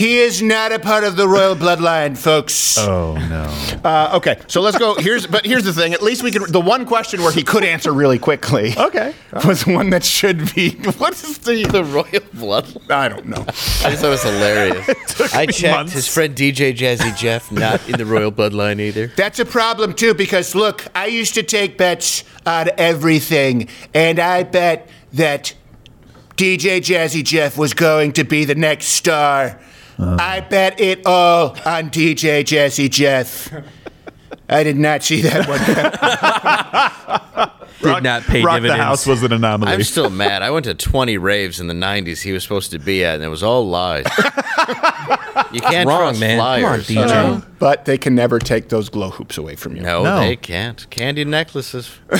He is not a part of the royal bloodline, folks. Oh no. Uh, okay, so let's go. Here's but here's the thing. At least we can. The one question where he could answer really quickly. Okay. Was one that should be. What is the? The royal bloodline. I don't know. I just thought it was hilarious. I checked. months. His friend DJ Jazzy Jeff not in the royal bloodline either. That's a problem too because look, I used to take bets on everything, and I bet that DJ Jazzy Jeff was going to be the next star. I bet it all on DJ Jazzy Jeff. I did not see that one. Did not pay Rock dividends. the House was an anomaly. I'm still mad. I went to 20 raves in the 90s he was supposed to be at, and it was all lies. you can't wrong, trust man. Come on, flyers. DJ. you know? but they can never take those glow hoops away from you. No, No. they can't. Candy necklaces.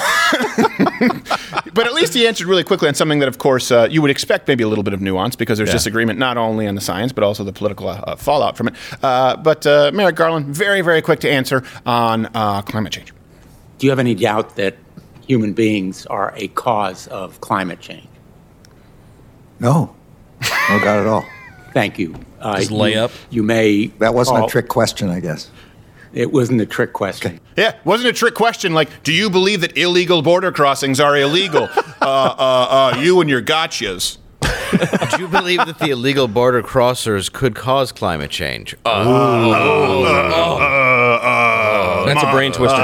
But at least he answered really quickly on something that, of course, uh, you would expect maybe a little bit of nuance because there's Yeah. disagreement not only on the science but also the political uh, fallout from it. Uh, but uh, Merrick Garland, very, very quick to answer on uh, climate change. Do you have any doubt that human beings are a cause of climate change? No, no doubt at all. Thank you. Uh, Just you- lay up? You may. That wasn't call- a trick question, I guess. It wasn't a trick question. Yeah, wasn't a trick question like, do you believe that illegal border crossings are illegal? uh, uh, uh, you and your gotchas. Do you believe that the illegal border crossers could cause climate change? Uh, That's a brain twister.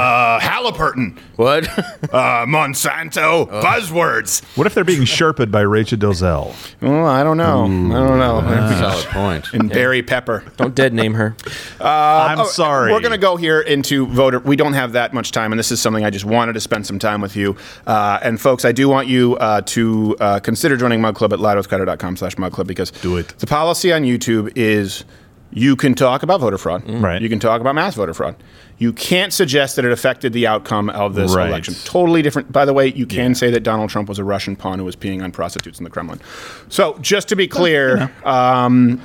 Uh, Halliburton, what? uh, Monsanto, buzzwords. what if they're being sherped by Rachel Dolezal? Oh, I don't know. I don't know. That's Solid point. and Barry Pepper. Don't dead name her. I'm sorry. Oh, We're going to go here into voter. We don't have that much time, and this is something I just wanted to spend some time with you. Uh, and folks, I do want you uh, to uh, consider joining Mug Club at louderwithcrowder.com slash Mug Club because Do it. The policy on YouTube is you can talk about voter fraud. Right. You can talk about mass voter fraud. You can't suggest that it affected the outcome of this Right. election. Totally different. By the way, you can say that Donald Trump was a Russian pawn who was peeing on prostitutes in the Kremlin. So just to be clear, um,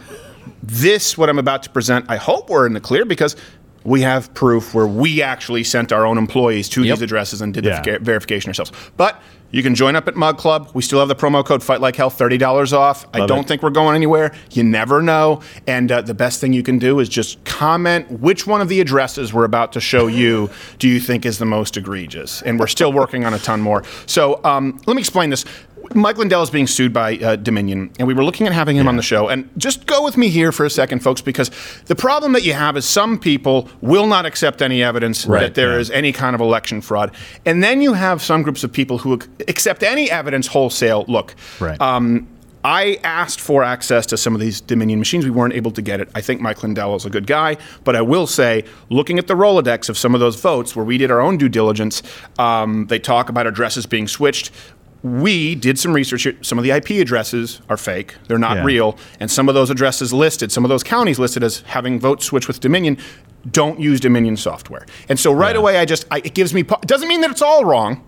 this, what I'm about to present, I hope we're in the clear because we have proof where we actually sent our own employees to Yep. these addresses and did Yeah. the verification ourselves. But you can join up at Mug Club. We still have the promo code Fight Like Hell, thirty dollars off. I don't it. think we're going anywhere. You never know. And uh, the best thing you can do is just comment which one of the addresses we're about to show you do you think is the most egregious. And we're still working on a ton more. So um, let me explain this. Mike Lindell is being sued by uh, Dominion, and we were looking at having him on the show. And just go with me here for a second, folks, because the problem that you have is some people will not accept any evidence that there is yeah. any kind of election fraud, and then you have some groups of people who accept any evidence wholesale. Look, Right. um, I asked for access to some of these Dominion machines. We weren't able to get it. I think Mike Lindell is a good guy, but I will say, looking at the Rolodex of some of those votes where we did our own due diligence, um, they talk about addresses being switched. We did some research. Some of the IP addresses are fake; they're not Yeah. real. And some of those addresses listed, some of those counties listed as having votes switch with Dominion, don't use Dominion software. And so right away, I just I, it gives me. It doesn't mean that it's all wrong.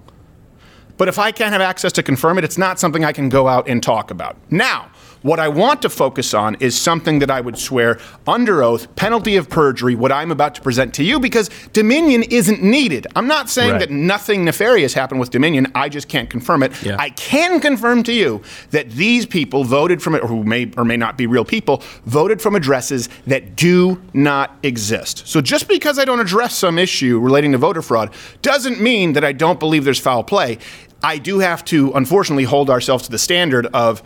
But if I can't have access to confirm it, it's not something I can go out and talk about. Now, what I want to focus on is something that I would swear under oath, penalty of perjury, what I'm about to present to you, because Dominion isn't needed. I'm not saying Right. that nothing nefarious happened with Dominion. I just can't confirm it. Yeah. I can confirm to you that these people voted from, or who may or may not be real people, voted from addresses that do not exist. So just because I don't address some issue relating to voter fraud doesn't mean that I don't believe there's foul play. I do have to, unfortunately, hold ourselves to the standard of